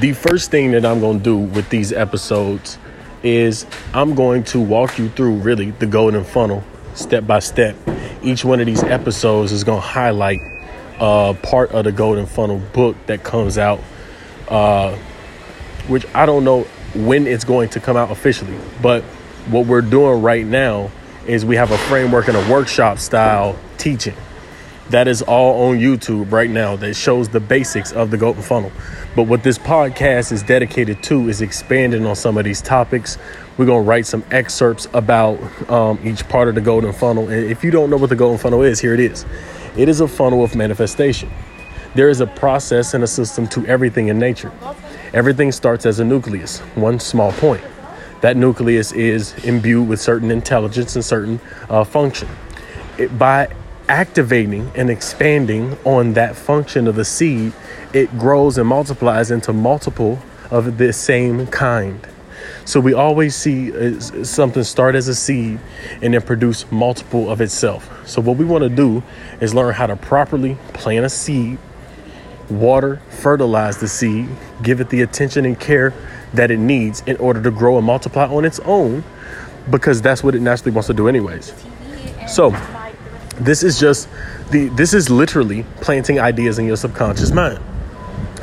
the first thing that I'm going to do with these episodes is I'm going to walk you through really the golden funnel step by step. Each one of these episodes is going to highlight uh, part of the golden funnel book that comes out, uh, which I don't know when it's going to come out officially, but what we're doing right now is we have a framework and a workshop style teaching that is all on YouTube right now that shows the basics of the golden funnel. But what this podcast is dedicated to is expanding on some of these topics. We're going to write some excerpts about um, each part of the golden funnel. And if you don't know what the golden funnel is, here it is it is a funnel of manifestation. There is a process and a system to everything in nature. Everything starts as a nucleus, one small point. That nucleus is imbued with certain intelligence and certain uh, function. It, by activating and expanding on that function of the seed, it grows and multiplies into multiple of the same kind. So we always see something start as a seed and then produce multiple of itself. So what we want to do is learn how to properly plant a seed, water, fertilize the seed, give it the attention and care that it needs in order to grow and multiply on its own because that's what it naturally wants to do anyways. So this is just the this is literally planting ideas in your subconscious mind.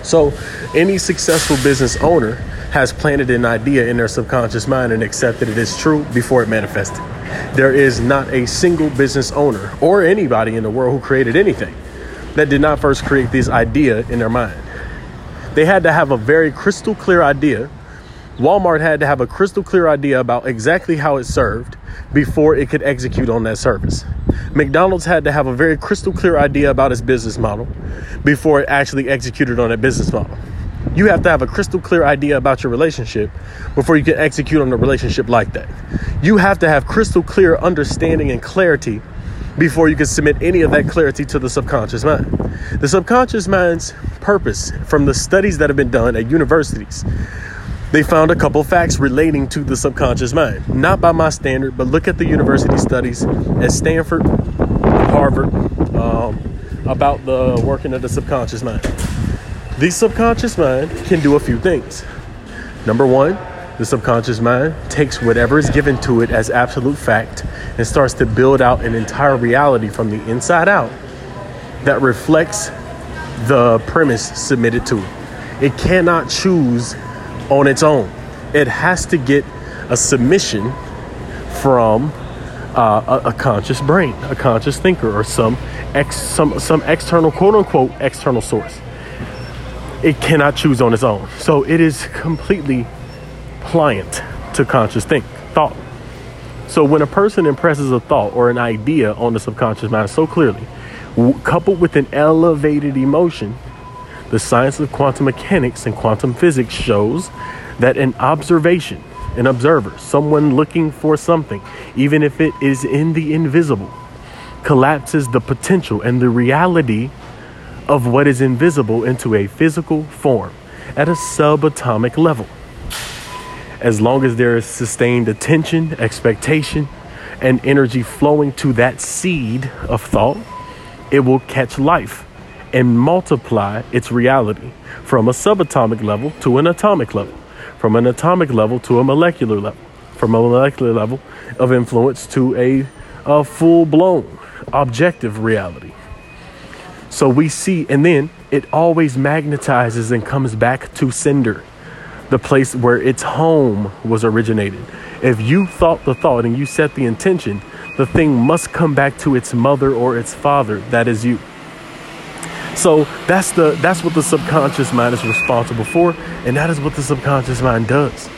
So any successful business owner has planted an idea in their subconscious mind and accepted it as true before it manifested. There is not a single business owner or anybody in the world who created anything that did not first create this idea in their mind. They had to have a very crystal clear idea. Walmart had to have a crystal clear idea about exactly how it served before it could execute on that service. McDonald's had to have a very crystal clear idea about its business model before it actually executed on that business model. You have to have a crystal clear idea about your relationship before you can execute on a relationship like that. You have to have crystal clear understanding and clarity before you can submit any of that clarity to the subconscious mind. The subconscious mind's purpose from the studies that have been done at universities they found a couple facts relating to the subconscious mind. Not by my standard, but look at the university studies at Stanford, Harvard, um, about the working of the subconscious mind. The subconscious mind can do a few things. Number one, the subconscious mind takes whatever is given to it as absolute fact and starts to build out an entire reality from the inside out that reflects the premise submitted to it. It cannot choose on its own. It has to get a submission from uh, a, a, conscious brain, a conscious thinker, or some ex, some some external quote unquote external source. It cannot choose on its own, so it is completely pliant to conscious think thought. So when a person impresses a thought or an idea on the subconscious mind so clearly, w- coupled with an elevated emotion, the science of quantum mechanics and quantum physics shows that an observation, an observer, someone looking for something, even if it is in the invisible, collapses the potential and the reality of what is invisible into a physical form at a subatomic level. As long as there is sustained attention, expectation, and energy flowing to that seed of thought, it will catch life and multiply its reality from a subatomic level to an atomic level, from an atomic level to a molecular level, from a molecular level of influence to a, a full blown objective reality. So we see, and then it always magnetizes and comes back to sender, the place where its home was originated. If you thought the thought and you set the intention, the thing must come back to its mother or its father, that is you. So that's the that's what the subconscious mind is responsible for, and that is what the subconscious mind does.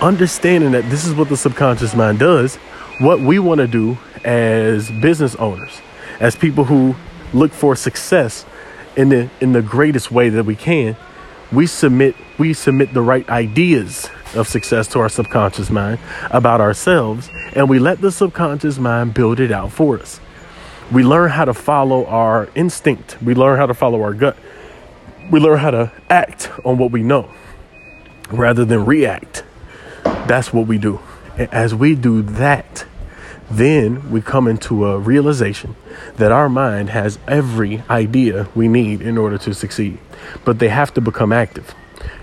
Understanding that this is what the subconscious mind does, what we want to do as business owners, as people who look for success in the in the greatest way that we can, we submit we submit the right ideas of success to our subconscious mind about ourselves, and we let the subconscious mind build it out for us. We learn how to follow our instinct. We learn how to follow our gut. We learn how to act on what we know rather than react. That's what we do. And as we do that, then we come into a realization that our mind has every idea we need in order to succeed, but they have to become active.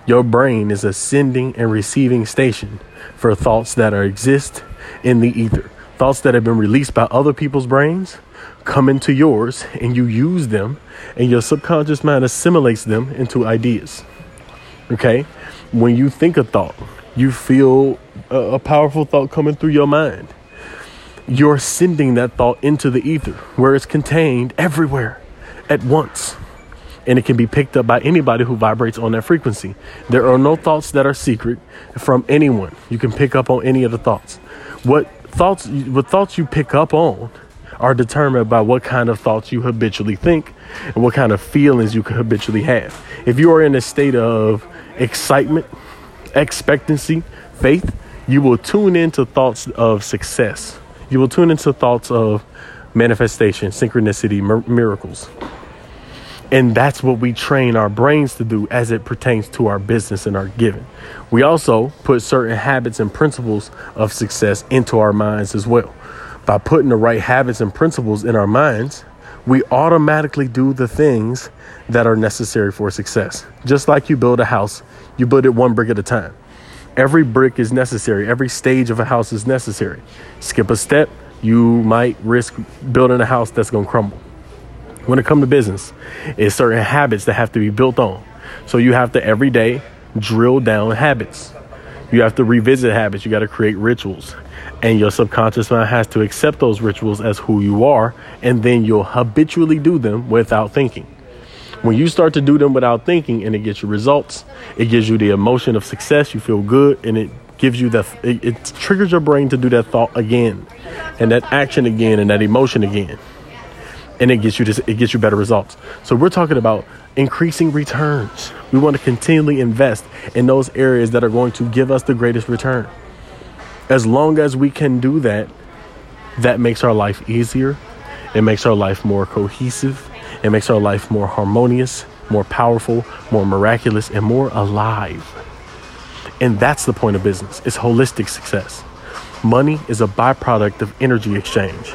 Your brain is a sending and receiving station for thoughts that are exist in the ether. Thoughts that have been released by other people's brains come into yours and you use them and your subconscious mind assimilates them into ideas. Okay? When you think a thought, you feel a, a powerful thought coming through your mind. You're sending that thought into the ether where it's contained everywhere at once. And it can be picked up by anybody who vibrates on that frequency. There are no thoughts that are secret from anyone. You can pick up on any of the thoughts. What thoughts what thoughts you pick up on are determined by what kind of thoughts you habitually think and what kind of feelings you can habitually have. If you are in a state of excitement, expectancy, faith, you will tune into thoughts of success. You will tune into thoughts of manifestation, synchronicity, mir- miracles. And that's what we train our brains to do as it pertains to our business and our giving. We also put certain habits and principles of success into our minds as well. By putting the right habits and principles in our minds, we automatically do the things that are necessary for success. Just like you build a house, you build it one brick at a time. Every brick is necessary, every stage of a house is necessary. Skip a step, you might risk building a house that's to crumble. When it comes to business, it's certain habits that have to be built on. So you have to every day drill down habits. You have to revisit habits. You got to create rituals. And your subconscious mind has to accept those rituals as who you are. And then you'll habitually do them without thinking. When you start to do them without thinking and it gets you results, it gives you the emotion of success. You feel good and it gives you that, it, it triggers your brain to do that thought again and that action again and that emotion again and it gets you this, it gets you better results. So we're talking about increasing returns. We want to continually invest in those areas that are going to give us the greatest return. As long as we can do that, that makes our life easier. It makes our life more cohesive. It makes our life more harmonious, more powerful, more miraculous, and more alive. And that's the point of business. It's holistic success. Money is a byproduct of energy exchange.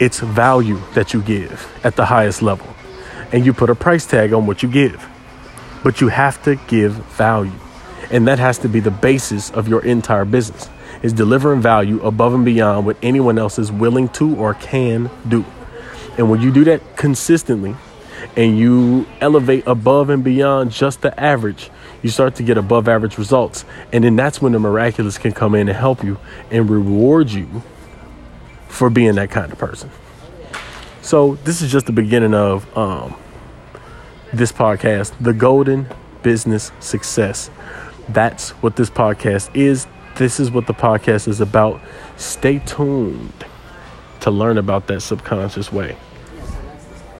It's value that you give at the highest level. And you put a price tag on what you give. But you have to give value. And that has to be the basis of your entire business. Is delivering value above and beyond what anyone else is willing to or can do. And when you do that consistently and you elevate above and beyond just the average, you start to get above average results. And then that's when the miraculous can come in and help you and reward you for being that kind of person. So this is just the beginning of um, this podcast, the Golden Business Success. That's what this podcast is. This is what the podcast is about. Stay tuned to learn about that subconscious way.